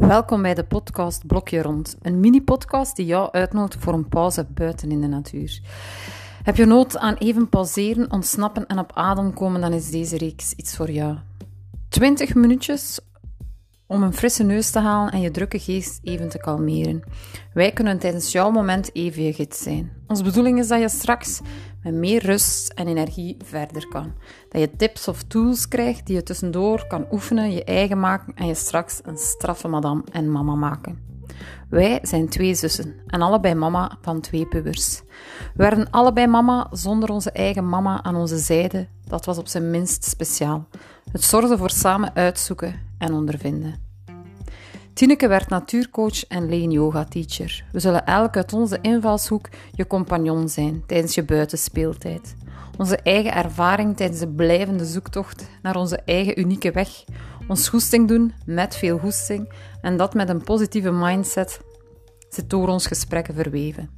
Welkom bij de podcast Blokje Rond. Een mini-podcast die jou uitnodigt voor een pauze buiten in de natuur. Heb je nood aan even pauzeren, ontsnappen en op adem komen, dan is deze reeks iets voor jou. 20 minuutjes om een frisse neus te halen en je drukke geest even te kalmeren. Wij kunnen tijdens jouw moment even je gids zijn. Onze bedoeling is dat je straks met meer rust en energie verder kan. Dat je tips of tools krijgt die je tussendoor kan oefenen, je eigen maken en je straks een straffe madame en mama maken. Wij zijn twee zussen en allebei mama van twee pubers. We werden allebei mama zonder onze eigen mama aan onze zijde. Dat was op zijn minst speciaal. Het zorgde voor samen uitzoeken en ondervinden. Tineke werd natuurcoach en Leen yoga-teacher. We zullen elk uit onze invalshoek je compagnon zijn tijdens je buitenspeeltijd. Onze eigen ervaring tijdens de blijvende zoektocht naar onze eigen unieke weg. Ons goesting doen met veel goesting en dat met een positieve mindset zit door ons gesprekken verweven.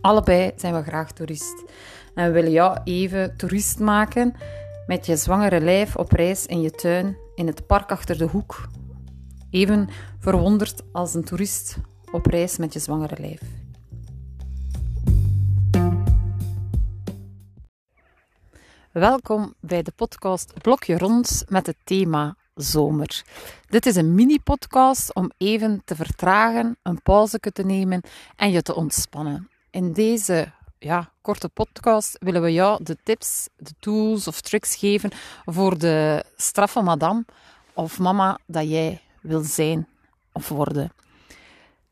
Allebei zijn we graag toerist en we willen jou even toerist maken met je zwangere lijf op reis in je tuin, in het park achter de hoek Even verwonderd als een toerist op reis met je zwangere lijf. Welkom bij de podcast Blokje Rond met het thema zomer. Dit is een mini-podcast om even te vertragen, een pauze te nemen en je te ontspannen. In deze ja, korte podcast willen we jou de tips, de tools of tricks geven voor de straffe madame of mama dat jij wil zijn of worden.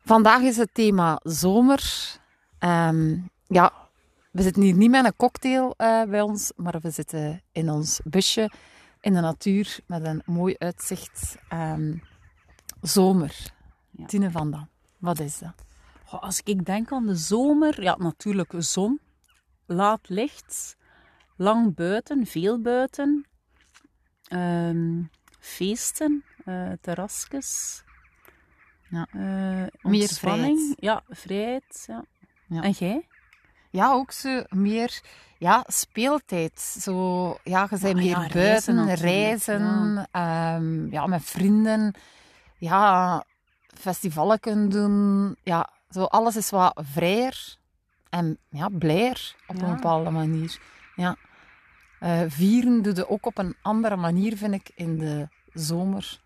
Vandaag is het thema zomer. Um, ja, we zitten hier niet met een cocktail uh, bij ons, maar we zitten in ons busje in de natuur met een mooi uitzicht. Um, zomer. Ja. Tine van Dam, wat is dat? Als ik denk aan de zomer, ja, natuurlijk zon, laat licht, lang buiten, veel buiten, um, feesten, uh, terrasjes. Ja. Uh, meer vrijheid. Ja, vrijheid. Ja. ja. En jij? Ja, ook zo meer ja, speeltijd. Zo, ja, je bent ah, meer buiten, reizen, reizen ja. Um, ja. met vrienden. Ja, festivalen kunnen doen. Ja, zo alles is wat vrijer en ja, blijer op een bepaalde manier. Ja. Uh, vieren doe je ook op een andere manier, vind ik, in de zomer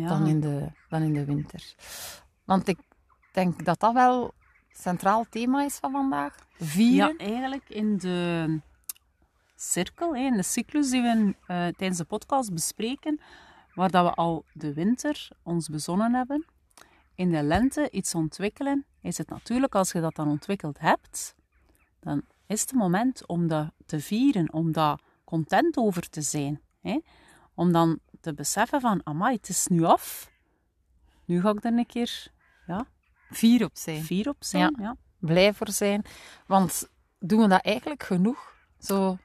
ja. dan, in de, dan in de winter. Want ik denk dat dat wel centraal thema is van vandaag. Vieren. Ja, eigenlijk in de cirkel, in de cyclus die we uh, tijdens de podcast bespreken, waar dat we al de winter ons bezonnen hebben, in de lente iets ontwikkelen, is het natuurlijk als je dat dan ontwikkeld hebt, dan is het moment om dat te vieren, om daar content over te zijn. Hè? Om dan te beseffen van, amai, het is nu af. Nu ga ik er een keer ja, vier op zijn. Vier op zijn, ja. Blij voor zijn. Want doen we dat eigenlijk genoeg? Zo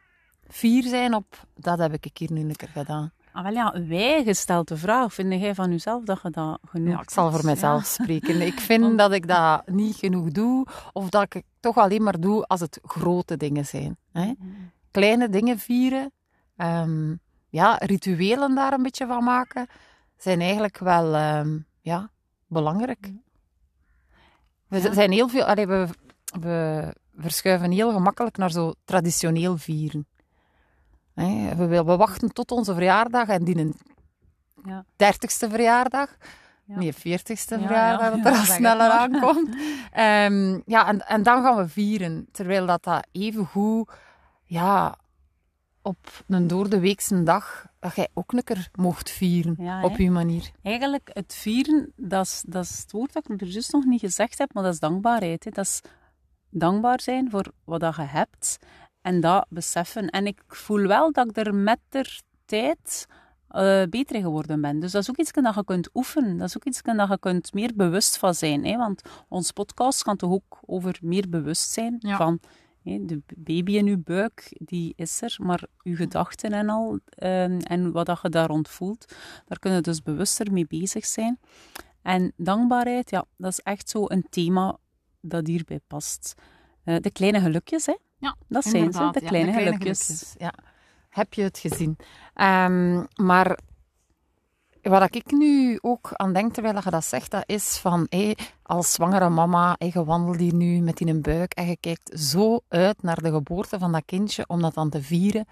vier zijn op, dat heb ik een keer nu een keer gedaan. Ah, wel ja, wij gesteld de vraag. Vind jij van jezelf dat je dat genoeg Ja, ik zal voor mezelf spreken. Ik vind dat ik dat niet genoeg doe, of dat ik het toch alleen maar doe als het grote dingen zijn. Hè? Mm. Kleine dingen vieren, um, ja, rituelen daar een beetje van maken, zijn eigenlijk wel ehm, ja, belangrijk. We zijn heel veel, allee, we, we verschuiven heel gemakkelijk naar zo traditioneel vieren. we, we, wachten tot onze verjaardag en die ja. dertigste verjaardag. Ja. Nee, veertigste verjaardag, dat er al sneller aankomt. Ehm, ja, en, en dan gaan we vieren. Terwijl dat, dat even goed ja, op een door de weekse dag dat jij ook een keer mocht vieren op je manier. Eigenlijk, het vieren, dat is, dat is het woord dat ik er juist nog niet gezegd heb, maar dat is dankbaarheid. Hè. Dat is dankbaar zijn voor wat dat je hebt en dat beseffen. En ik voel wel dat ik er met de tijd uh, beter in geworden ben. Dus dat is ook iets dat je kunt oefenen. Dat is ook iets dat je kunt meer bewust van zijn. Hè? Want ons podcast gaat toch ook over meer bewustzijn van de baby in uw buik, die is er, maar uw gedachten en al, ehm, en wat dat je daar rond voelt, daar kunnen dus bewuster mee bezig zijn. En dankbaarheid, ja, dat is echt zo een thema dat hierbij past. Uh, de kleine gelukjes, hè? Ja, dat zijn ze, de kleine, gelukjes. Ja, heb je het gezien. Um, maar Wat ik nu ook aan denk terwijl je dat zegt, dat is van hey, als zwangere mama, hey, je wandelt hier nu met in een buik en je kijkt zo uit naar de geboorte van dat kindje om dat dan te vieren.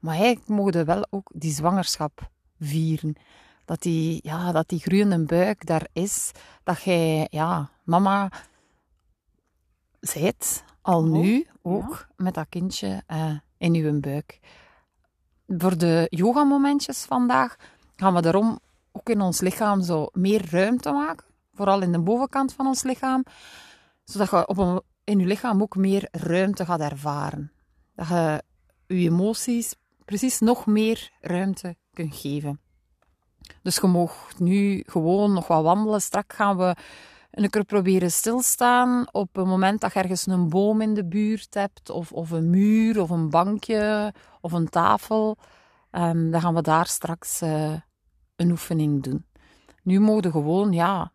Maar eigenlijk mogen wel ook die zwangerschap vieren. Dat die, ja, dat die groeiende buik daar is. Dat jij, ja, mama zijt al Oh, nu ook met dat kindje eh, in uw buik. Voor de yogamomentjes vandaag gaan we daarom ook in ons lichaam zo meer ruimte maken. Vooral in de bovenkant van ons lichaam. Zodat je op een, in je lichaam ook meer ruimte gaat ervaren. Dat je je emoties precies nog meer ruimte kunt geven. Dus je mag nu gewoon nog wat wandelen. Straks gaan we een keer proberen stilstaan op een moment dat je ergens een boom in de buurt hebt, of, of een muur, of een bankje, of een tafel. Ehm, dan gaan we daar straks eh, een oefening doen. Nu mogen gewoon, ja,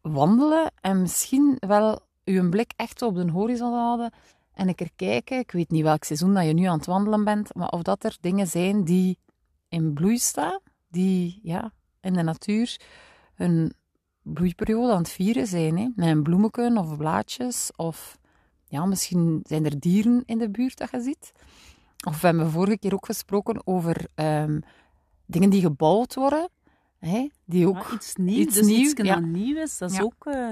wandelen en misschien wel je blik echt op de horizon houden en een keer kijken. Ik weet niet welk seizoen dat je nu aan het wandelen bent, maar of dat er dingen zijn die in bloei staan, die ja, in de natuur een bloeiperiode aan het vieren zijn. Hè? Met een bloemeken of blaadjes. Of ja, misschien zijn er dieren in de buurt dat je ziet. Of we hebben vorige keer ook gesproken over ehm, dingen die gebouwd worden. Hè? Die ook Ja, iets nieuws. iets dus nieuw, iets ja. dat nieuw is, dat is Ja. ook... eh,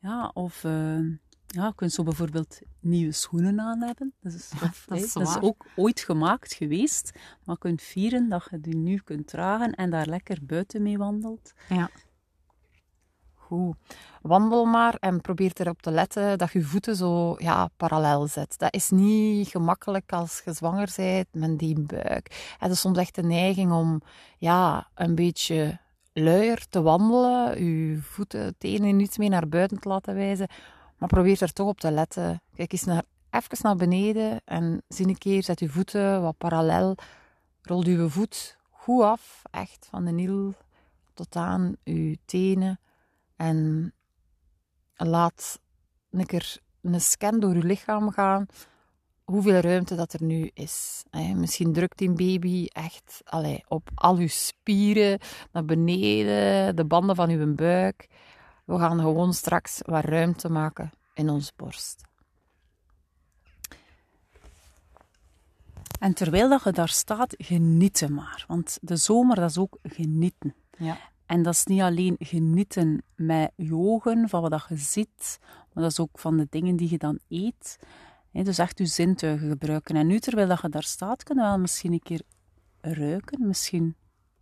ja, of... eh, ja, je kunt zo bijvoorbeeld nieuwe schoenen aan hebben. Dat is, of, dat is dat is waar. ook ooit gemaakt geweest. Maar je kunt vieren dat je die nu kunt dragen en daar lekker buiten mee wandelt. Ja. Wandel maar en probeer erop te letten dat je voeten zo ja, parallel zet. Dat is niet gemakkelijk als je zwanger bent met die buik. Het is soms echt de neiging om ja, een beetje luier te wandelen, je voeten, het ene niet meer naar buiten te laten wijzen. Maar probeer er toch op te letten. Kijk eens naar, even naar beneden en zie een keer, zet je voeten wat parallel. Rol je voet goed af, echt van de hiel tot aan uw tenen. En laat een keer een scan door uw lichaam gaan. Hoeveel ruimte dat er nu is. Misschien drukt die baby echt allee, op al uw spieren naar beneden, de banden van uw buik. We gaan gewoon straks wat ruimte maken in ons borst. En terwijl dat je daar staat, genieten maar. Want de zomer, dat is ook genieten. Ja. En dat is niet alleen genieten met je ogen, van wat je ziet, maar dat is ook van de dingen die je dan eet. Dus echt je zintuigen gebruiken. En nu, terwijl dat je daar staat, kun je wel misschien een keer ruiken. Misschien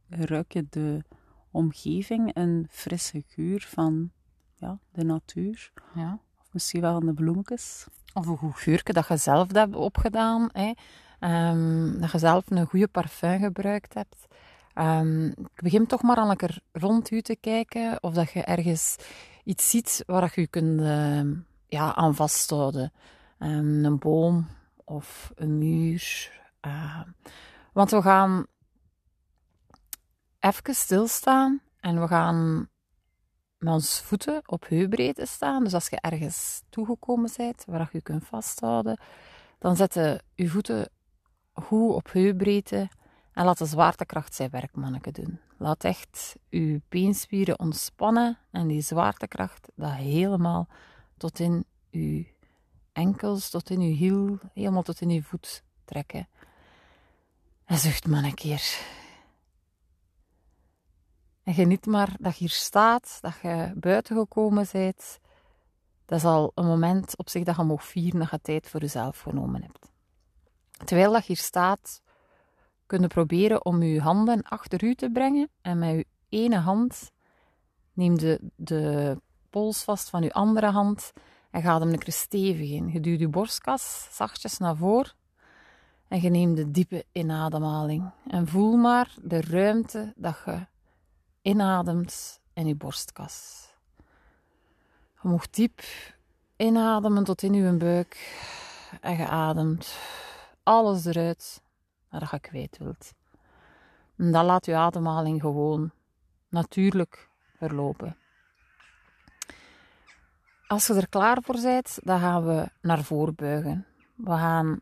ruik je de omgeving, een frisse geur van ja, de natuur. ja. Of misschien wel van de bloemetjes. Of een goed geurke dat je zelf hebt opgedaan. Hè. Ehm, dat je zelf een goede parfum gebruikt hebt. Ehm, ik begin toch maar een keer rond u te kijken of dat je ergens iets ziet waar je je kunt ehm, ja, aan vasthouden. Ehm, een boom of een muur. Want we gaan even stilstaan en we gaan met onze voeten op heubreedte staan. Dus als je ergens toegekomen bent waar je je kunt vasthouden, dan zetten je voeten goed op heubreedte en laat de zwaartekracht zijn werk, doen. Laat echt je beenspieren ontspannen en die zwaartekracht dat helemaal tot in je enkels, tot in je hiel, helemaal tot in je voet trekken. En zucht maar een keer. En geniet maar dat je hier staat, dat je buiten gekomen bent. Dat is al een moment op zich dat je mag vieren dat je tijd voor jezelf genomen hebt. Terwijl dat je hier staat, kun je proberen om je handen achter u te brengen. En met je ene hand neem de, de pols vast van je andere hand en ga hem een keer stevig in. Je duwt je borstkas zachtjes naar voren en je neemt de diepe inademhaling. En voel maar de ruimte dat je inademt in je borstkas. Je mag diep inademen tot in je buik en je ademt alles eruit wat je kwijt wilt. Dan laat je ademhaling gewoon natuurlijk verlopen. Als je er klaar voor bent, dan gaan we naar voren buigen. We gaan,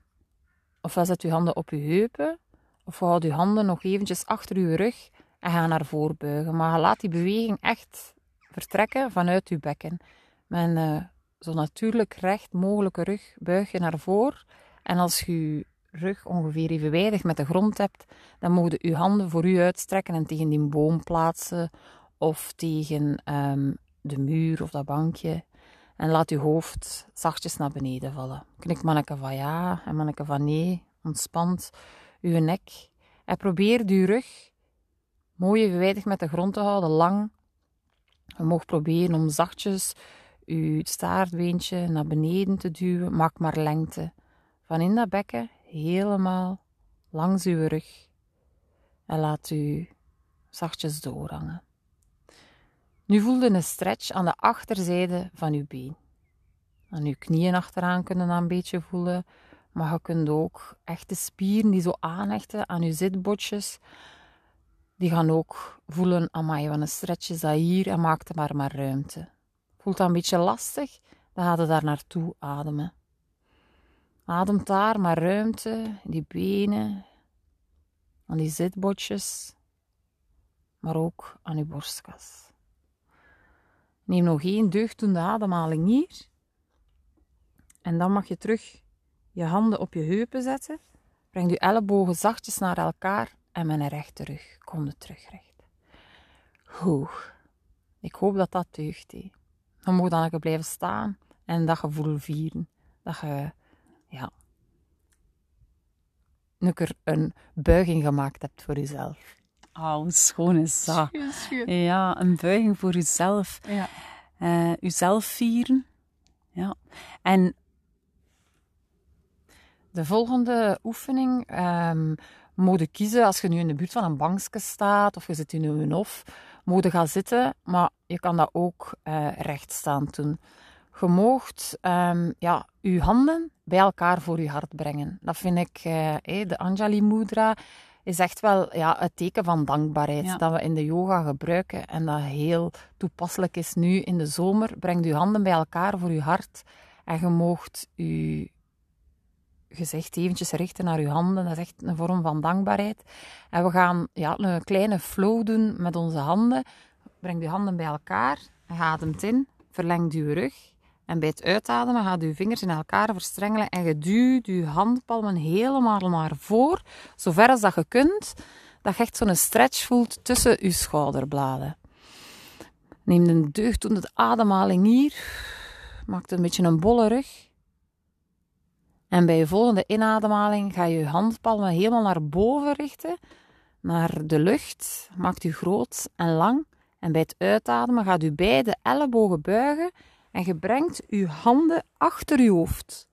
ofwel zet je handen op je heupen, of houd je handen nog eventjes achter je rug en ga naar voren buigen. Maar laat die beweging echt vertrekken vanuit je bekken. Met een uh, zo natuurlijk recht mogelijke rug buig je naar voren. En als je rug ongeveer evenwijdig met de grond hebt, dan mogen je handen voor u uitstrekken en tegen die boom plaatsen of tegen um, de muur of dat bankje. En laat uw hoofd zachtjes naar beneden vallen. Knik manneke van ja en manneke van nee. Ontspant uw nek. En probeer uw rug mooi evenwijdig met de grond te houden, lang. Je mag proberen om zachtjes uw staartbeentje naar beneden te duwen. Maak maar lengte. Van in dat bekken helemaal langs uw rug. En laat u zachtjes doorhangen. Nu voelde een stretch aan de achterzijde van uw been. Aan uw knieën achteraan kunnen een beetje voelen, maar je kunt ook echte spieren die zo aanhechten aan uw zitbotjes, die gaan ook voelen, amai, wat een stretch is hier en maak er maar maar ruimte. Voelt dat een beetje lastig, dan ga je daar naartoe ademen. Adem daar maar ruimte die benen, aan die zitbotjes, maar ook aan uw borstkas. Neem nog één deugdoende ademhaling hier. En dan mag je terug je handen op je heupen zetten. Breng je ellebogen zachtjes naar elkaar en met een rechte rug kom je terug recht. Goed. Ik hoop dat dat deugt. He. Dan moet dan even blijven staan en dat gevoel vieren. Dat je, ja, een buiging gemaakt hebt voor jezelf. Oh, hoe schoon is dat. Ja, een buiging voor jezelf. Ja. Uh, uzelf vieren. Ja. En de volgende oefening um, moet je kiezen als je nu in de buurt van een bankje staat of je zit in een hof. Moet je gaan zitten, maar je kan dat ook uh, rechtstaan doen. Je moogt um, ja, je handen bij elkaar voor je hart brengen. Dat vind ik, uh, de Anjali Mudra is echt wel ja, het teken van dankbaarheid dat we in de yoga gebruiken en dat heel toepasselijk is nu in de zomer. Breng je handen bij elkaar voor je hart en je moogt je gezicht eventjes richten naar je handen. Dat is echt een vorm van dankbaarheid. En we gaan ja, een kleine flow doen met onze handen. Breng je handen bij elkaar ademt in. Verleng je rug. En bij het uitademen gaat je vingers in elkaar verstrengelen en je duwt je handpalmen helemaal naar voren, zover als dat je kunt, dat je echt zo'n stretch voelt tussen je schouderbladen. Neem een deugdoende ademhaling hier, maak een beetje een bolle rug. En bij je volgende inademhaling ga je je handpalmen helemaal naar boven richten, naar de lucht. Maak je groot en lang. En bij het uitademen gaat u beide ellebogen buigen en je brengt je handen achter je hoofd.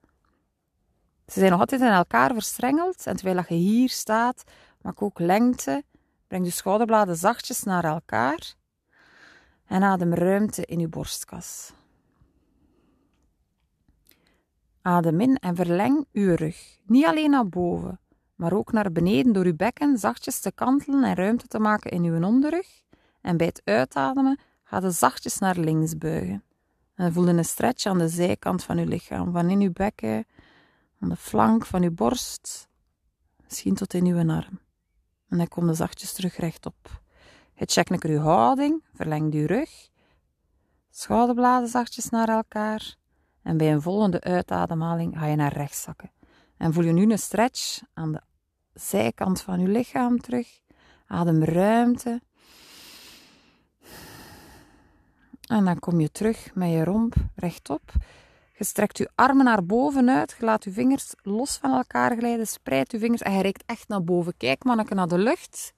Ze zijn nog altijd in elkaar verstrengeld en terwijl je hier staat, maak ook lengte. Breng je schouderbladen zachtjes naar elkaar en adem ruimte in je borstkas. Adem in en verleng uw rug. Niet alleen naar boven, maar ook naar beneden door uw bekken zachtjes te kantelen en ruimte te maken in uw onderrug. En bij het uitademen ga je zachtjes naar links buigen. En voel een stretch aan de zijkant van uw lichaam, van in uw bekken, aan de flank van uw borst, misschien tot in uw arm. En dan kom je zachtjes terug rechtop. Je checkt uw houding, verleng uw rug, schouderbladen zachtjes naar elkaar. En bij een volgende uitademhaling ga je naar rechts zakken. En voel je nu een stretch aan de zijkant van uw lichaam terug. Adem ruimte. En dan kom je terug met je romp rechtop. Je strekt je armen naar boven uit. Je laat je vingers los van elkaar glijden. Spreid je vingers en je reikt echt naar boven. Kijk manneke naar de lucht.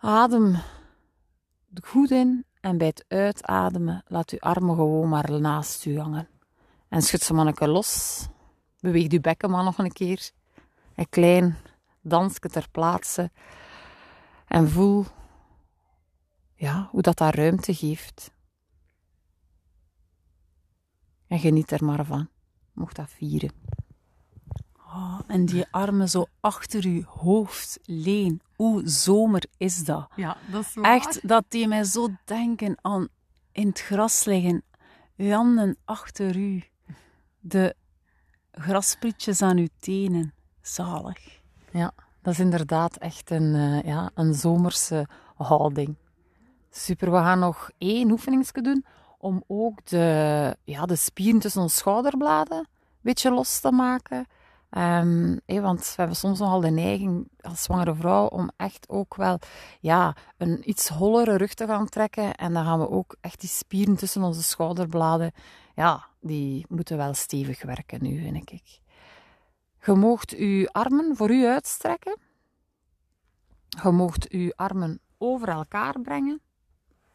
Adem goed in. En bij het uitademen laat je armen gewoon maar naast je hangen. En schud ze manneke los. Beweeg je bekken maar nog een keer. Een klein dansje ter plaatse. En voel ja, hoe dat daar ruimte geeft. En geniet er maar van. Mocht dat vieren. Oh, en die armen zo achter uw hoofd leen. Hoe zomer is dat? Ja, dat is waar. Echt, dat die mij zo denken aan in het gras liggen. Uw handen achter u. De grasprietjes aan uw tenen. Zalig. Ja, Dat is inderdaad echt een, uh, ja, een zomerse houding. Super, we gaan nog één oefeningsje doen om ook de, ja, de spieren tussen onze schouderbladen een beetje los te maken. Um, want we hebben soms nogal de neiging als zwangere vrouw om echt ook wel ja, een iets hollere rug te gaan trekken. En dan gaan we ook echt die spieren tussen onze schouderbladen, ja, die moeten wel stevig werken nu, vind ik. Je moogt uw armen voor u uitstrekken. Je moogt uw armen over elkaar brengen.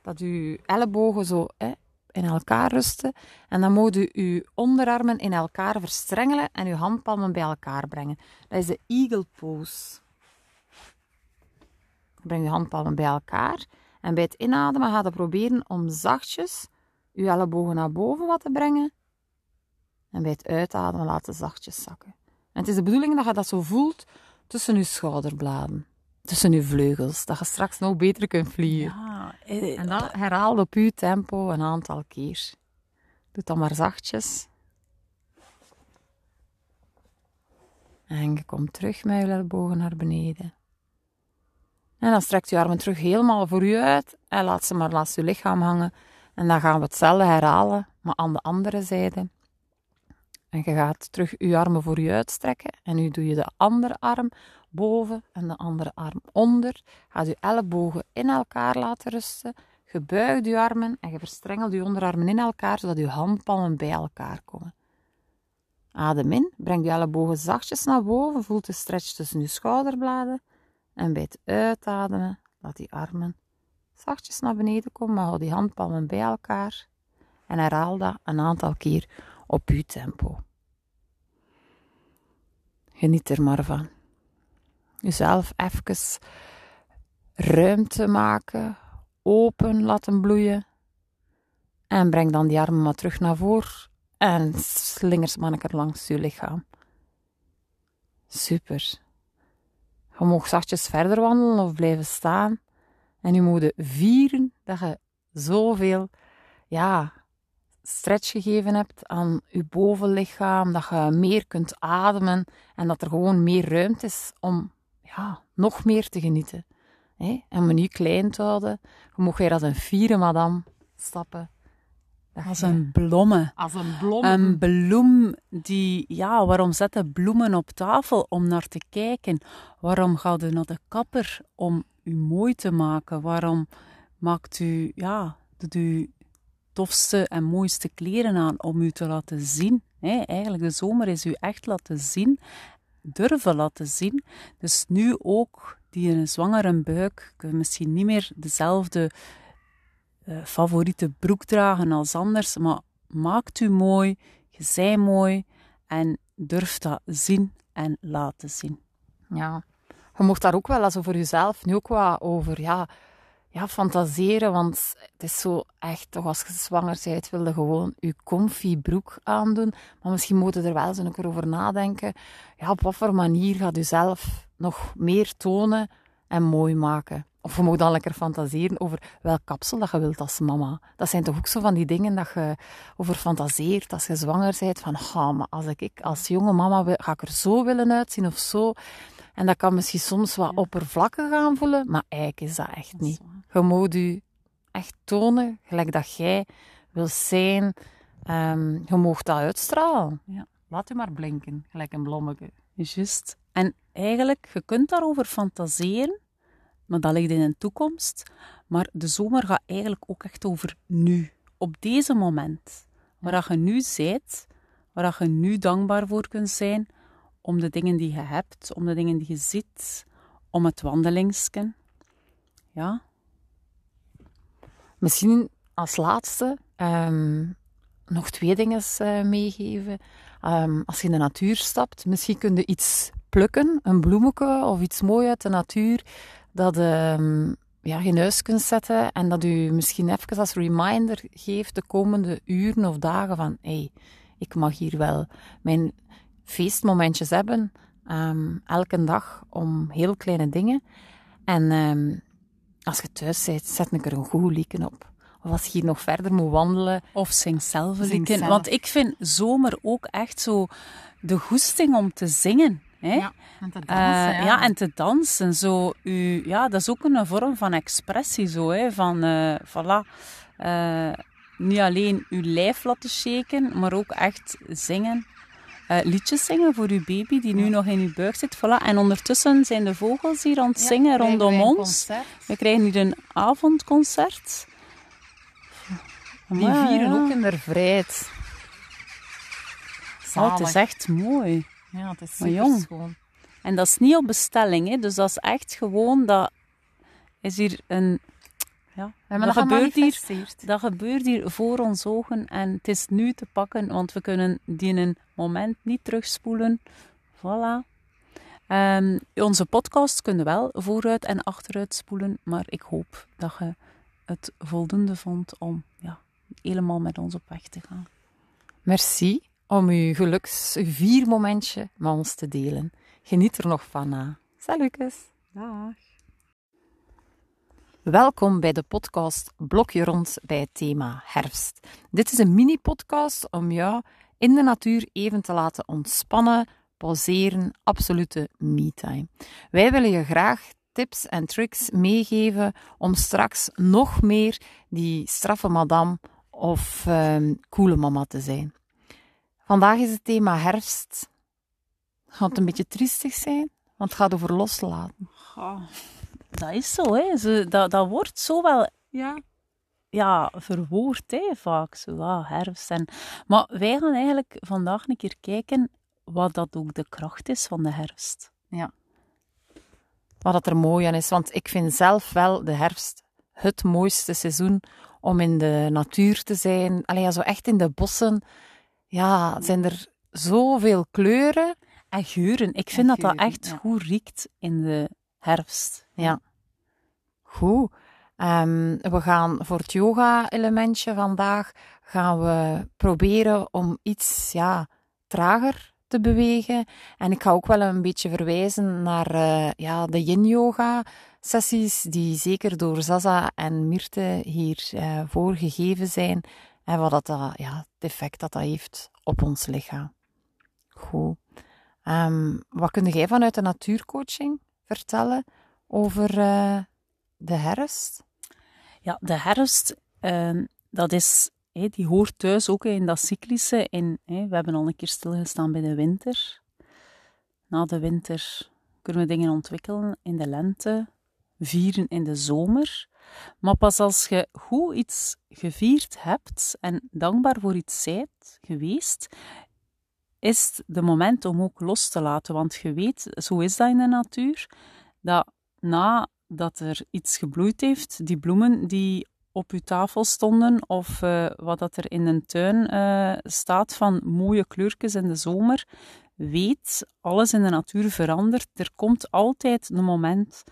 Dat uw ellebogen zo hè, in elkaar rusten. En dan moet u uw onderarmen in elkaar verstrengelen en uw handpalmen bij elkaar brengen. Dat is de eagle pose. Breng uw handpalmen bij elkaar. En bij het inademen gaat je proberen om zachtjes uw ellebogen naar boven wat te brengen. En bij het uitademen laten zachtjes zakken. En het is de bedoeling dat je dat zo voelt tussen je schouderbladen. Tussen je vleugels. Dat je straks nog beter kunt vliegen. En dat herhaal op uw tempo een aantal keer. Doe dat maar zachtjes. En je komt terug met je ellebogen naar beneden. En dan strekt je armen terug helemaal voor u uit en laat ze maar naast je lichaam hangen. En dan gaan we hetzelfde herhalen, maar aan de andere zijde. En je gaat terug je armen voor je uitstrekken. En nu doe je de andere arm boven en de andere arm onder. Gaat je ellebogen in elkaar laten rusten. Je buigt je armen en je verstrengelt je onderarmen in elkaar, zodat je handpalmen bij elkaar komen. Adem in, breng je ellebogen zachtjes naar boven, voel de stretch tussen je schouderbladen. En bij het uitademen, laat die armen zachtjes naar beneden komen, maar hou die handpalmen bij elkaar. En herhaal dat een aantal keer op uw tempo. Geniet er maar van. Jezelf even ruimte maken, open laten bloeien. En breng dan die armen maar terug naar voren en slingers manneke langs je lichaam. Super. Je mag zachtjes verder wandelen of blijven staan. En je moet vieren dat je zoveel ja, stretch gegeven hebt aan je bovenlichaam, dat je meer kunt ademen en dat er gewoon meer ruimte is om ja, nog meer te genieten. Hè? En me niet klein te houden. Je mag weer als een vieren madame stappen. als een blomme. Als een bloem. Een bloem die, ja, waarom zetten bloemen op tafel om naar te kijken? Waarom gaat u naar de kapper om u mooi te maken? Waarom maakt u, ja, doet u tofste en mooiste kleren aan om u te laten zien? eigenlijk, de zomer is u echt laten zien durven laten zien. Dus nu ook die een zwangere buik kunnen misschien niet meer dezelfde uh, favoriete broek dragen als anders, maar maakt u mooi, je zij mooi en durf dat zien en laten zien. Ja, je mocht daar ook wel eens over jezelf nu ook wat over ja, ja, fantaseren, want het is zo echt, toch als je zwanger bent, wilde gewoon je comfy broek aandoen. Maar misschien moet je er wel eens een keer over nadenken. Ja, op wat voor manier gaat je zelf nog meer tonen en mooi maken? Of je moet dan lekker fantaseren over welk kapsel dat je wilt als mama. Dat zijn toch ook zo van die dingen dat je over fantaseert als je zwanger bent. Van, ha, maar als ik als jonge mama wil, ga ik er zo willen uitzien of zo. En dat kan misschien soms wat oppervlakkig gaan voelen, maar eigenlijk is dat echt niet. Je moet je echt tonen, gelijk dat jij wil zijn. Um, je mag dat uitstralen. Ja. Laat je maar blinken, gelijk een blommetje. Juist. En eigenlijk, je kunt daarover fantaseren, maar dat ligt in de toekomst. Maar de zomer gaat eigenlijk ook echt over nu. Op deze moment. Waar je nu bent, waar je nu dankbaar voor kunt zijn, om de dingen die je hebt, om de dingen die je ziet, om het wandelingsken. Ja. Misschien als laatste ehm, nog twee dingen uh, meegeven. Um, als je in de natuur stapt, misschien kun je iets plukken, een bloemetje of iets moois uit de natuur, dat um, ja, je in huis kunt zetten en dat u misschien even als reminder geeft de komende uren of dagen van hé, hey, ik mag hier wel mijn feestmomentjes hebben, um, elke dag om heel kleine dingen. En um, als je thuis bent, zet ik er een goed lieken op. Of als je hier nog verder moet wandelen. Of zing zelf een lieken. Want ik vind zomer ook echt zo de goesting om te zingen. Hè? Ja, en te Eh, dansen, ja. en te dansen. Zo, u, ja, dat is ook een vorm van expressie. Zo, hè, van, eh, voilà, eh, niet alleen uw lijf laten shaken, maar ook echt zingen. Eh, liedjes zingen voor uw baby die nu nog in uw buik zit. Voilà. En ondertussen zijn de vogels hier aan het zingen rondom ons. We krijgen hier een avondconcert. Die Amai, vieren ook in de vrijheid. Oh, het is echt mooi. Ja, het is super jong. schoon. En dat is niet op bestelling, hè. dus dat is echt gewoon, dat is hier een... Ja, We hebben dat dat gebeurt hier. Dat gebeurt hier voor ons ogen en het is nu te pakken, want we kunnen die in een moment niet terugspoelen. Voilà. Ehm, onze podcast kunnen wel vooruit en achteruit spoelen, maar ik hoop dat je het voldoende vond om ja, helemaal met ons op weg te gaan. Merci om uw geluks uw vier momentje met ons te delen. Geniet er nog van na. Salutjes. Dag. Welkom bij de podcast Blokje rond bij het thema herfst. Dit is een mini-podcast om jou in de natuur even te laten ontspannen, pauzeren, absolute me-time. Wij willen je graag tips en tricks meegeven om straks nog meer die straffe madame of ehm coole mama te zijn. Vandaag is het thema herfst. Gaat het een beetje triestig zijn? Want het gaat over loslaten. Dat is zo, hè. Ze, dat, dat wordt zo wel Ja. ja, verwoord, hè, vaak. Zo, ah, herfst. En... Maar wij gaan eigenlijk vandaag een keer kijken wat dat ook de kracht is van de herfst. Wat dat er mooi aan is. Want ik vind zelf wel de herfst het mooiste seizoen om in de natuur te zijn. Allee, ja, zo echt in de bossen. Ja, zijn er zoveel kleuren. En geuren. Ik vind dat dat geuren, echt ja. goed riekt in de herfst. Ja. Goed. Ehm, we gaan voor het yoga-elementje vandaag gaan we proberen om iets ja, trager te bewegen. En ik ga ook wel een beetje verwijzen naar eh, ja, de yin-yoga-sessies, die zeker door Zaza en Mirte hier eh, voorgegeven zijn. En wat dat, dat, ja, het effect dat dat heeft op ons lichaam. Goed. Ehm, wat kun jij vanuit de natuurcoaching vertellen over eh, de herfst? Ja, de herfst, ehm, dat is, die hoort thuis ook in dat cyclische. In, we hebben al een keer stilgestaan bij de winter. Na de winter kunnen we dingen ontwikkelen in de lente, vieren in de zomer. Maar pas als je goed iets gevierd hebt en dankbaar voor iets zijt geweest, is het de moment om ook los te laten. Want je weet, zo is dat in de natuur, dat nadat er iets gebloeid heeft, die bloemen die op uw tafel stonden, of eh, wat dat er in een tuin eh, staat van mooie kleurtjes in de zomer, weet, alles in de natuur verandert. Er komt altijd een moment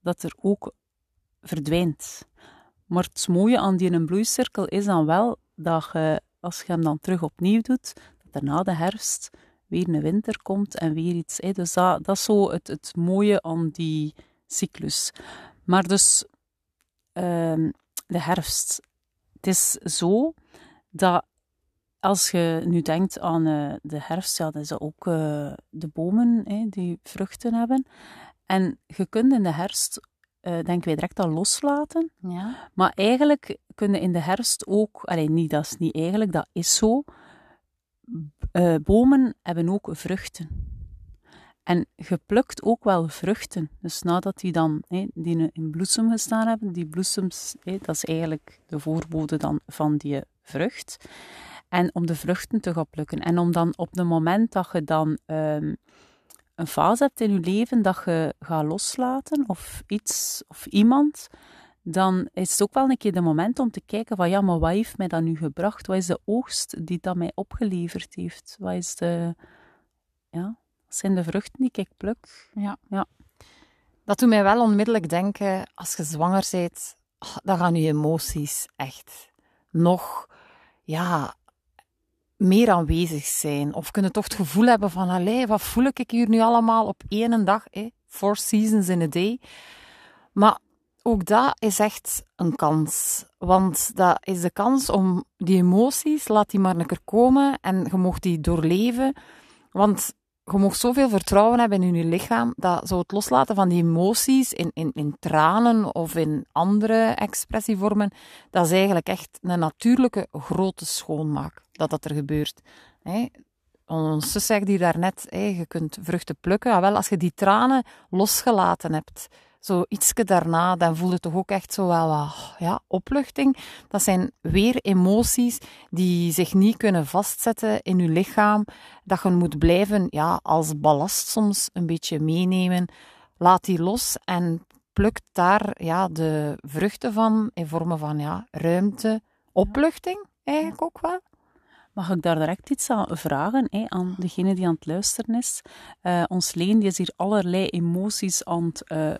dat er ook verdwijnt. Maar het mooie aan die bloeicirkel is dan wel dat je, als je hem dan terug opnieuw doet, na de herfst weer een winter komt en weer iets. Hè. Dus dat, dat is zo het, het mooie aan die cyclus. Maar dus ehm, de herfst. Het is zo dat als je nu denkt aan eh, de herfst, ja, dat is ook eh, de bomen hè, die vruchten hebben. En je kunt in de herfst, eh denken wij direct al loslaten. Ja. Maar eigenlijk kunnen in de herfst ook, alleen niet, dat is niet eigenlijk, dat is zo. Eh, bomen hebben ook vruchten. En je plukt ook wel vruchten. Dus nadat die dan die in bloesem gestaan hebben, die bloesems, dat is eigenlijk de voorbode dan van die vrucht. En om de vruchten te gaan plukken. En om dan op het moment dat je dan ehm, een fase hebt in je leven dat je gaat loslaten, of iets, of iemand, dan is het ook wel een keer de moment om te kijken van ja, maar wat heeft mij dat nu gebracht? Wat is de oogst die dat mij opgeleverd heeft? Wat is de... Ja, zijn de vruchten die ik pluk? Dat doet mij wel onmiddellijk denken, als je zwanger bent, ah, dan gaan je emoties echt nog ja, meer aanwezig zijn. Of kunnen toch het gevoel hebben van, allee, wat voel ik hier nu allemaal op één dag? Eh? Four seasons in a day. Maar ook dat is echt een kans. Want dat is de kans om die emoties, laat die maar een keer komen en je mocht die doorleven. Want je mag zoveel vertrouwen hebben in je lichaam, dat zo het loslaten van die emoties in, in, in tranen of in andere expressievormen, dat is eigenlijk echt een natuurlijke grote schoonmaak dat dat er gebeurt. Hè. Ons zus zegt hier daarnet, hè, je kunt vruchten plukken. Ah, wel, als je die tranen losgelaten hebt, zo ietsje daarna, dan voel je toch ook echt zo wel wat ja, opluchting. Dat zijn weer emoties die zich niet kunnen vastzetten in je lichaam. Dat je moet blijven ja, als ballast soms een beetje meenemen. Laat die los en plukt daar ja, de vruchten van in vormen van ja, ruimte, opluchting eigenlijk ook wel. Mag ik daar direct iets aan vragen hè, aan degene die aan het luisteren is? Uh, ons Leen die is hier allerlei emoties aan het uh,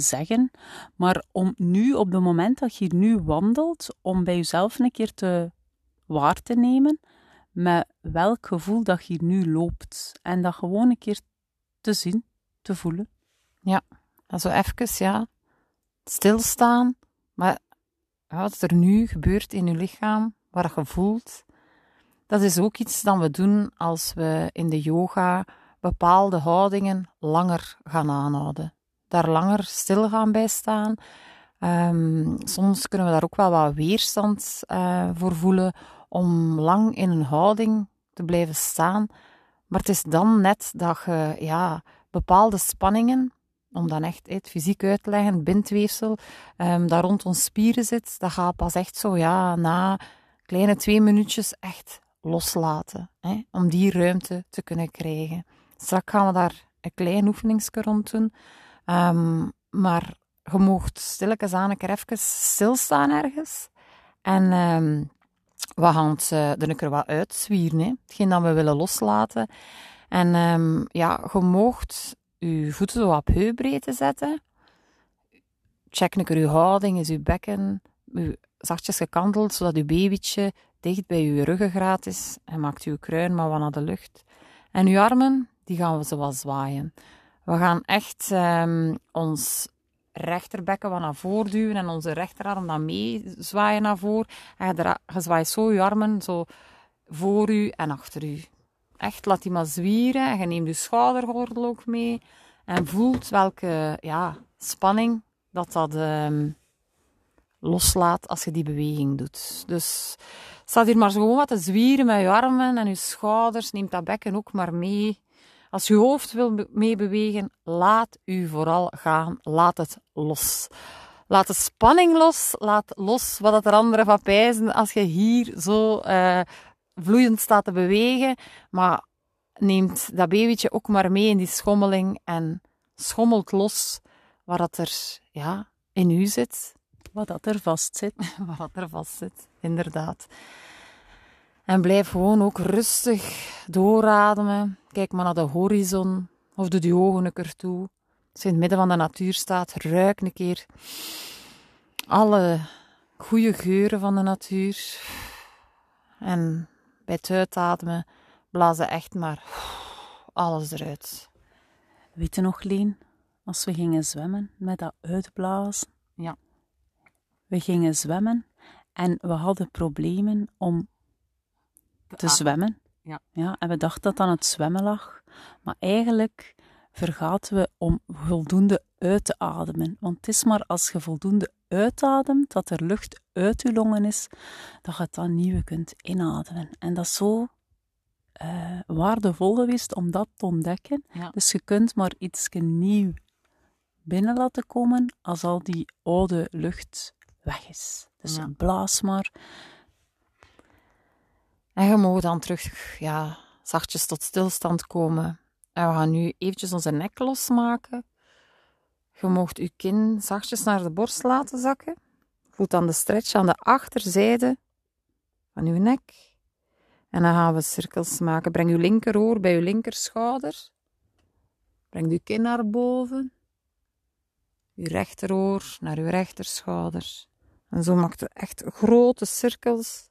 zeggen. Maar om nu, op het moment dat je hier nu wandelt, om bij jezelf een keer te waar te nemen met welk gevoel dat je hier nu loopt. En dat gewoon een keer te zien, te voelen. Ja, also even, ja, stilstaan. Maar wat er nu gebeurt in je lichaam, wat je voelt, dat is ook iets dat we doen als we in de yoga bepaalde houdingen langer gaan aanhouden daar langer stil gaan bij staan. Um, soms kunnen we daar ook wel wat weerstand uh, voor voelen om lang in een houding te blijven staan. Maar het is dan net dat je ja, bepaalde spanningen, om dan echt het fysiek uit te leggen, bindweefsel, um, dat rond ons spieren zit, dat gaat pas echt zo ja, na kleine twee minuutjes echt loslaten. Hè, om die ruimte te kunnen krijgen. Straks gaan we daar een klein oefeningsje rond doen. Um, maar je mocht stilletjes aan even stilstaan ergens. En um, we gaan het uh, er een keer wat uitzwieren. Hè. Hetgeen dat we willen loslaten. En um, ja, je mocht je voeten zo op heupbreedte zetten. Check een keer je houding, is je bekken je zachtjes gekanteld, zodat je babytje dicht bij je ruggengraat is. En maakt je kruin maar wat naar de lucht. En je armen, die gaan we zo wat zwaaien. We gaan echt um, ons rechterbekken wat naar voren duwen en onze rechterarm dan mee zwaaien naar voren. En je, zwaait zo je armen zo voor u en achter u. Echt, laat die maar zwieren en je neemt je schoudergordel ook mee en voelt welke ja, spanning dat dat um, loslaat als je die beweging doet. Dus staat hier maar zo gewoon wat te zwieren met je armen en je schouders. Neemt dat bekken ook maar mee als je hoofd wil meebewegen, laat u vooral gaan. Laat het los. Laat de spanning los. Laat los wat er anderen van pijzen als je hier zo uh, vloeiend staat te bewegen. Maar neemt dat babytje ook maar mee in die schommeling en schommelt los wat dat er ja, in u zit. Wat dat er vast zit. wat dat er vast zit, inderdaad. En blijf gewoon ook rustig doorademen. Kijk maar naar de horizon of doe je ogen een keer toe. Als je in het midden van de natuur staat, ruik een keer alle goede geuren van de natuur. En bij het uitademen blazen echt maar alles eruit. Weet je nog, Leen, als we gingen zwemmen met dat uitblazen? Ja. We gingen zwemmen en we hadden problemen om te zwemmen. Ja. ja. En we dachten dat aan het zwemmen lag. Maar eigenlijk vergaten we om voldoende uit te ademen. Want het is maar als je voldoende uitademt, dat er lucht uit je longen is, dat je het dan nieuwe kunt inademen. En dat is zo uh, waardevol geweest om dat te ontdekken. Dus je kunt maar iets nieuw binnen laten komen als al die oude lucht weg is. Dus blaas maar en je mag dan terug ja, zachtjes tot stilstand komen. En we gaan nu eventjes onze nek losmaken. Je mag je kin zachtjes naar de borst laten zakken. Voelt dan de stretch aan de achterzijde van uw nek. En dan gaan we cirkels maken. Breng uw linkeroor bij uw linkerschouder. Breng uw kin naar boven. Uw rechteroor naar uw rechterschouder. En zo maakt u echt grote cirkels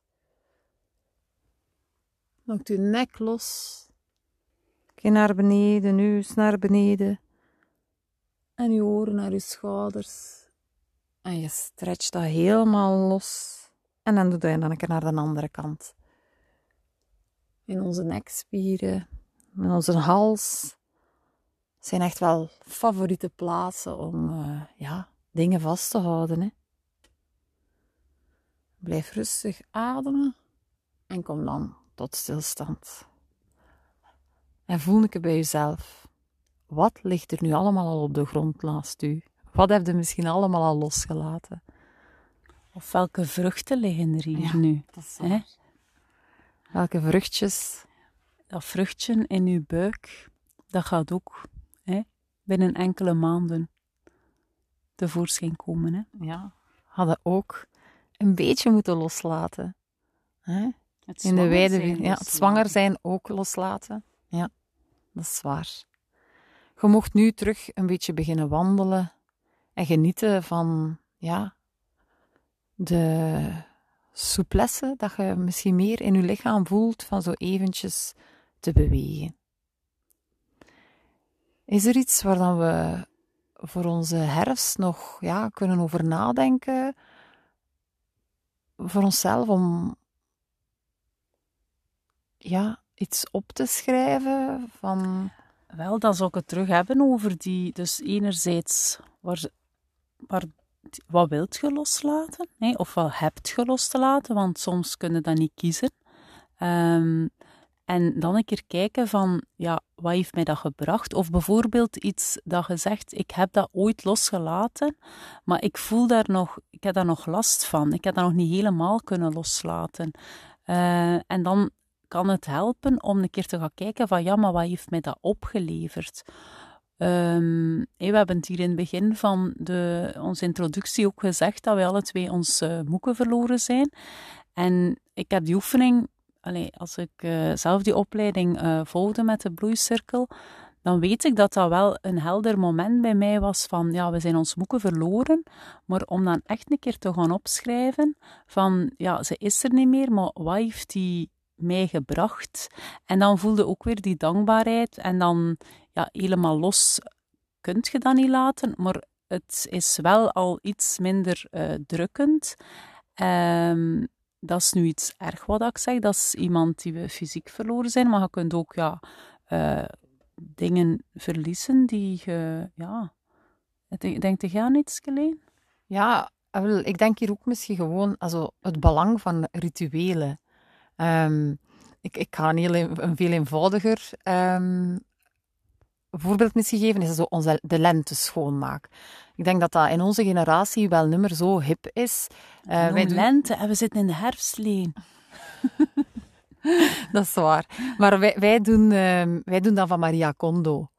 Maakt uw nek los. Kin naar beneden, neus naar beneden. En uw oren naar uw schouders. En je stretcht dat helemaal los. En dan doe je dan een keer naar de andere kant. In onze nekspieren en onze hals zijn echt wel favoriete plaatsen om uh, ja, dingen vast te houden. Hè. Blijf rustig ademen en kom dan tot stilstand. En voel ik bij jezelf. Wat ligt er nu allemaal al op de grond naast u? Wat heb je misschien allemaal al losgelaten? Of welke vruchten liggen er hier nu? Hè? Welke vruchtjes? Dat vruchtje in uw buik, dat gaat ook hè, binnen enkele maanden tevoorschijn komen. Hè? Ja, hadden ook een beetje moeten loslaten. Hè? In de wijde ja, het zwanger zijn ook loslaten. Ja, dat is waar. Je mocht nu terug een beetje beginnen wandelen en genieten van ja, de souplesse dat je misschien meer in je lichaam voelt van zo eventjes te bewegen. Is er iets waar dan we voor onze herfst nog ja, kunnen over nadenken? Voor onszelf om ja, iets op te schrijven van... Wel, dan zou ik het terug hebben over die... Dus enerzijds, waar, wat wilt je loslaten? Of wat hebt je los te laten? Want soms kunnen dat niet kiezen. Um, en dan een keer kijken van, ja, wat heeft mij dat gebracht? Of bijvoorbeeld iets dat je zegt, ik heb dat ooit losgelaten, maar ik voel daar nog, ik heb daar nog last van. Ik heb dat nog niet helemaal kunnen loslaten. Uh, en dan kan het helpen om een keer te gaan kijken van, ja, maar wat heeft mij dat opgeleverd? Um, we hebben het hier in het begin van de, onze introductie ook gezegd dat wij alle twee ons uh, moeken verloren zijn. En ik heb die oefening allee, als ik uh, zelf die opleiding uh, volgde met de bloeicirkel, dan weet ik dat dat wel een helder moment bij mij was van, ja, we zijn ons boeken verloren, maar om dan echt een keer te gaan opschrijven van, ja, ze is er niet meer, maar wat heeft die mij gebracht? En dan voelde ook weer die dankbaarheid en dan, ja, helemaal los kunt je dat niet laten, maar het is wel al iets minder uh, drukkend. Um, dat is nu iets erg wat ik zeg. Dat is iemand die we fysiek verloren zijn. Maar je kunt ook ja, uh, dingen verliezen die je. Ja. Denk je aan iets, Geleen? Ja, ik denk hier ook misschien gewoon also, het belang van rituelen. Um, ik, ik ga een, heel, een veel eenvoudiger um, voorbeeld misschien geven, is zo onze, de lente schoonmaak. Ik denk dat dat in onze generatie wel nummer zo hip is. Uh, wij doen... lente en we zitten in de herfstleen. dat is waar. Maar wij, wij, doen, uh, wij doen dat van Maria Kondo.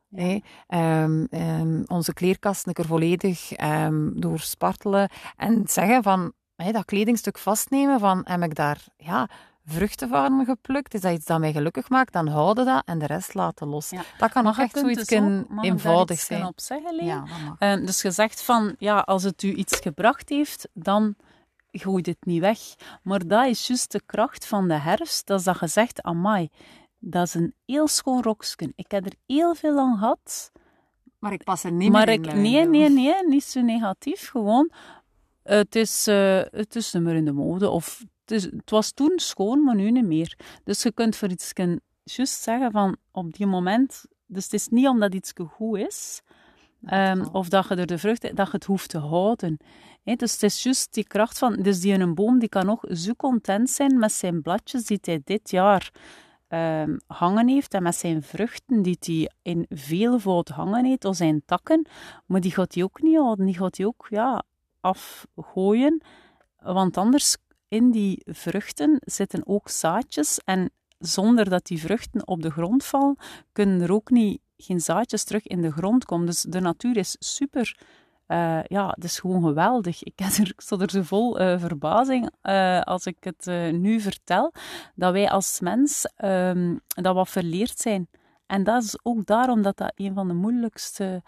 Um, um, onze kleerkast er volledig um, door spartelen en zeggen van hey, dat kledingstuk vastnemen van heb ik daar ja, vruchten van geplukt, is dat iets dat mij gelukkig maakt, dan houden dat en de rest laten los. Dat kan nog echt zoiets dus eenvoudig zijn. Op zeggen, ja, uh, dus je zegt van, ja, als het u iets gebracht heeft, dan gooi het niet weg. Maar dat is juist de kracht van de herfst, dat is dat je zegt, amai, dat is een heel schoon roksken. Ik heb er heel veel aan gehad. Maar ik pas er niet maar meer ik, in. Nee, nee, nee, niet zo negatief. Gewoon, het is, uh, het is nummer in de mode. Of dus het was toen schoon, maar nu niet meer. Dus je kunt voor iets juist zeggen van op die moment. Dus het is niet omdat iets goed is, um, of dat je er de vrucht, dat je het hoeft te houden. dus het is juist die kracht van. Dus die in een boom die kan nog zo content zijn met zijn bladjes die hij dit jaar um, hangen heeft en met zijn vruchten die hij in veelvoud hangen heeft, of zijn takken. Maar die gaat hij ook niet houden, die gaat hij ook ja, afgooien. Want anders in die vruchten zitten ook zaadjes en zonder dat die vruchten op de grond vallen, kunnen er ook niet, geen zaadjes terug in de grond komen. Dus de natuur is super. Uh, ja, het is gewoon geweldig. Ik, er, er zo vol uh, verbazing uh, als ik het nu vertel, dat wij als mens um, dat wat verleerd zijn. En dat is ook daarom dat dat een van de moeilijkste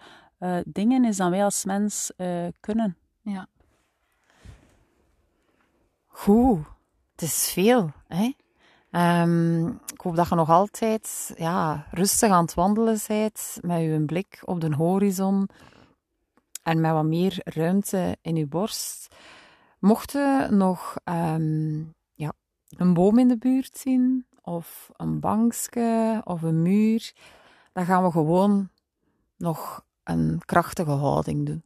dingen is dat wij als mens kunnen. Ja. Goed, het is veel. Hè? Um, ik hoop dat je nog altijd ja, rustig aan het wandelen bent, met je blik op de horizon en met wat meer ruimte in je borst. Mocht je nog um, ja, een boom in de buurt zien, of een bankje of een muur, dan gaan we gewoon nog een krachtige houding doen.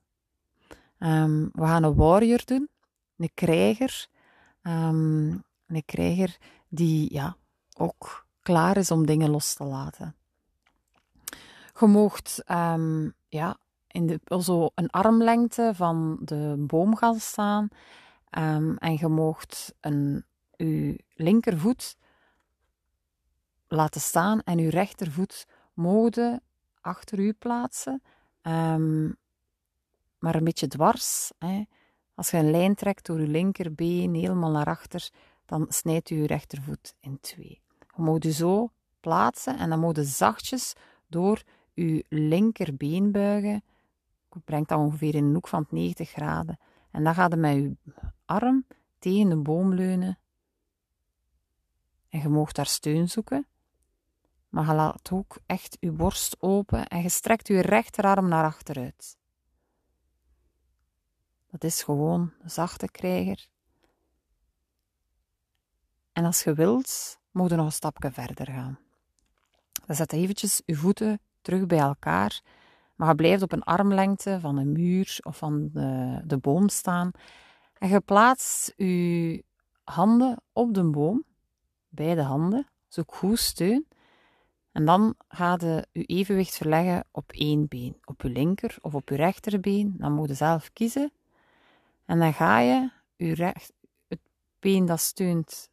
Ehm, we gaan een warrior doen, een krijger. Um, een krijger die ja, ook klaar is om dingen los te laten. Je moogt um, ja, in de, zo een armlengte van de boom gaan staan en je moogt een, je linkervoet laten staan en je rechtervoet mogen achter u plaatsen, maar een beetje dwars. Hè. Als je een lijn trekt door je linkerbeen helemaal naar achter, dan snijdt u je rechtervoet in twee. Je moet u zo plaatsen en dan moet je zachtjes door je linkerbeen buigen. Brengt dat ongeveer in een hoek van 90 graden. En dan gaat je met je arm tegen de boom leunen. En je mag daar steun zoeken. Maar je laat ook echt je borst open en je strekt je rechterarm naar achteruit. Dat is gewoon zachte krijger. En als je wilt, moet je nog een stapje verder gaan. Dan zet eventjes je voeten terug bij elkaar, maar je blijft op een armlengte van een muur of van de, de boom staan. En je plaatst je handen op de boom, beide handen, zoek goed steun. En dan ga je je evenwicht verleggen op één been, op je linker of op je rechterbeen. Dan moet je zelf kiezen. En dan ga je je recht, het been dat steunt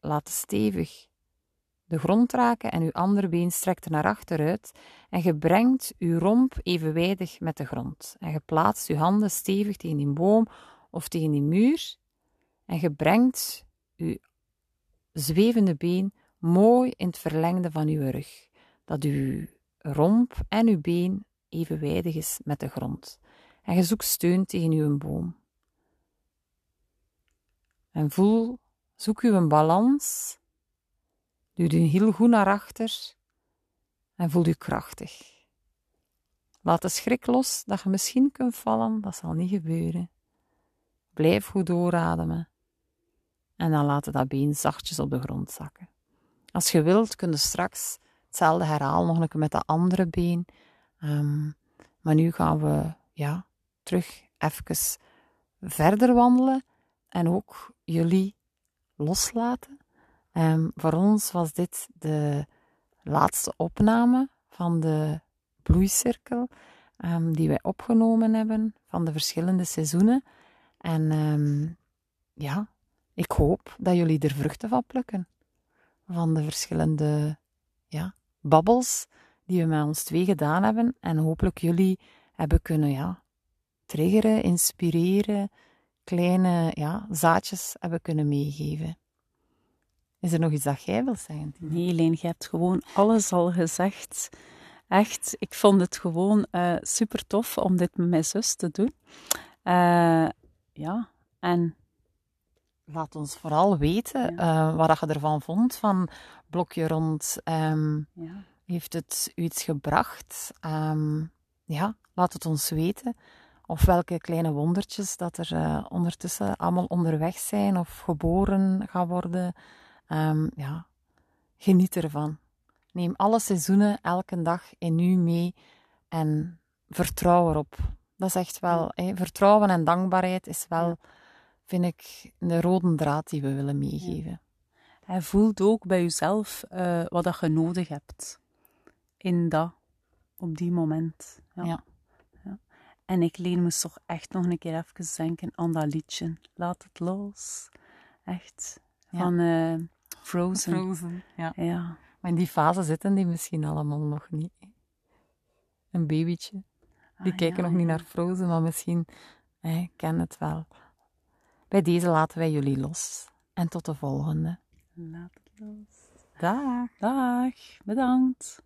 laten stevig de grond raken en je andere been strekt er naar achteruit en je brengt je romp evenwijdig met de grond. En je plaatst je handen stevig tegen die boom of tegen die muur en je brengt je zwevende been mooi in het verlengde van uw rug. Dat uw romp en uw been evenwijdig is met de grond. En je zoekt steun tegen uw boom. En voel, zoek uw balans. Duw je heel goed naar achter en voel je krachtig. Laat de schrik los dat je misschien kunt vallen, dat zal niet gebeuren. Blijf goed doorademen en dan laat dat been zachtjes op de grond zakken. Als je wilt, kun je straks hetzelfde herhalen nog een keer met dat andere been. Ehm, maar nu gaan we ja, terug even verder wandelen en ook jullie loslaten. Um, voor ons was dit de laatste opname van de bloeicirkel um, die wij opgenomen hebben van de verschillende seizoenen. En ja, ik hoop dat jullie er vruchten van plukken van de verschillende ja, babbels die we met ons twee gedaan hebben. En hopelijk jullie hebben kunnen ja, triggeren, inspireren, kleine ja, zaadjes hebben kunnen meegeven. Is er nog iets dat jij wil zeggen? Nee, Leen, je hebt gewoon alles al gezegd. Echt, ik vond het gewoon uh, super tof om dit met mijn zus te doen. Uh, ja, en Laat ons vooral weten ja. uh, wat je ervan vond van Blokje Rond. Um, ja. Heeft het u iets gebracht? Um, ja, laat het ons weten. Of welke kleine wondertjes dat er uh, ondertussen allemaal onderweg zijn of geboren gaan worden. Um, ja, geniet ervan. Neem alle seizoenen elke dag in u mee en vertrouw erop. Dat is echt wel, vertrouwen en dankbaarheid is wel... Vind ik de rode draad die we willen meegeven. Hij voelt ook bij jezelf uh, wat dat je nodig hebt. In dat, op die moment. Ja. ja. En ik leen moest toch echt nog een keer even denken aan dat liedje. Laat het los. Echt. Van uh, Frozen. Frozen, ja. ja. Maar in die fase zitten die misschien allemaal nog niet. Een babytje. Die ah, kijken nog niet naar Frozen, maar misschien eh, ken het wel. Bij deze laten wij jullie los. En tot de volgende. Laat het los. Dag. Dag. Bedankt.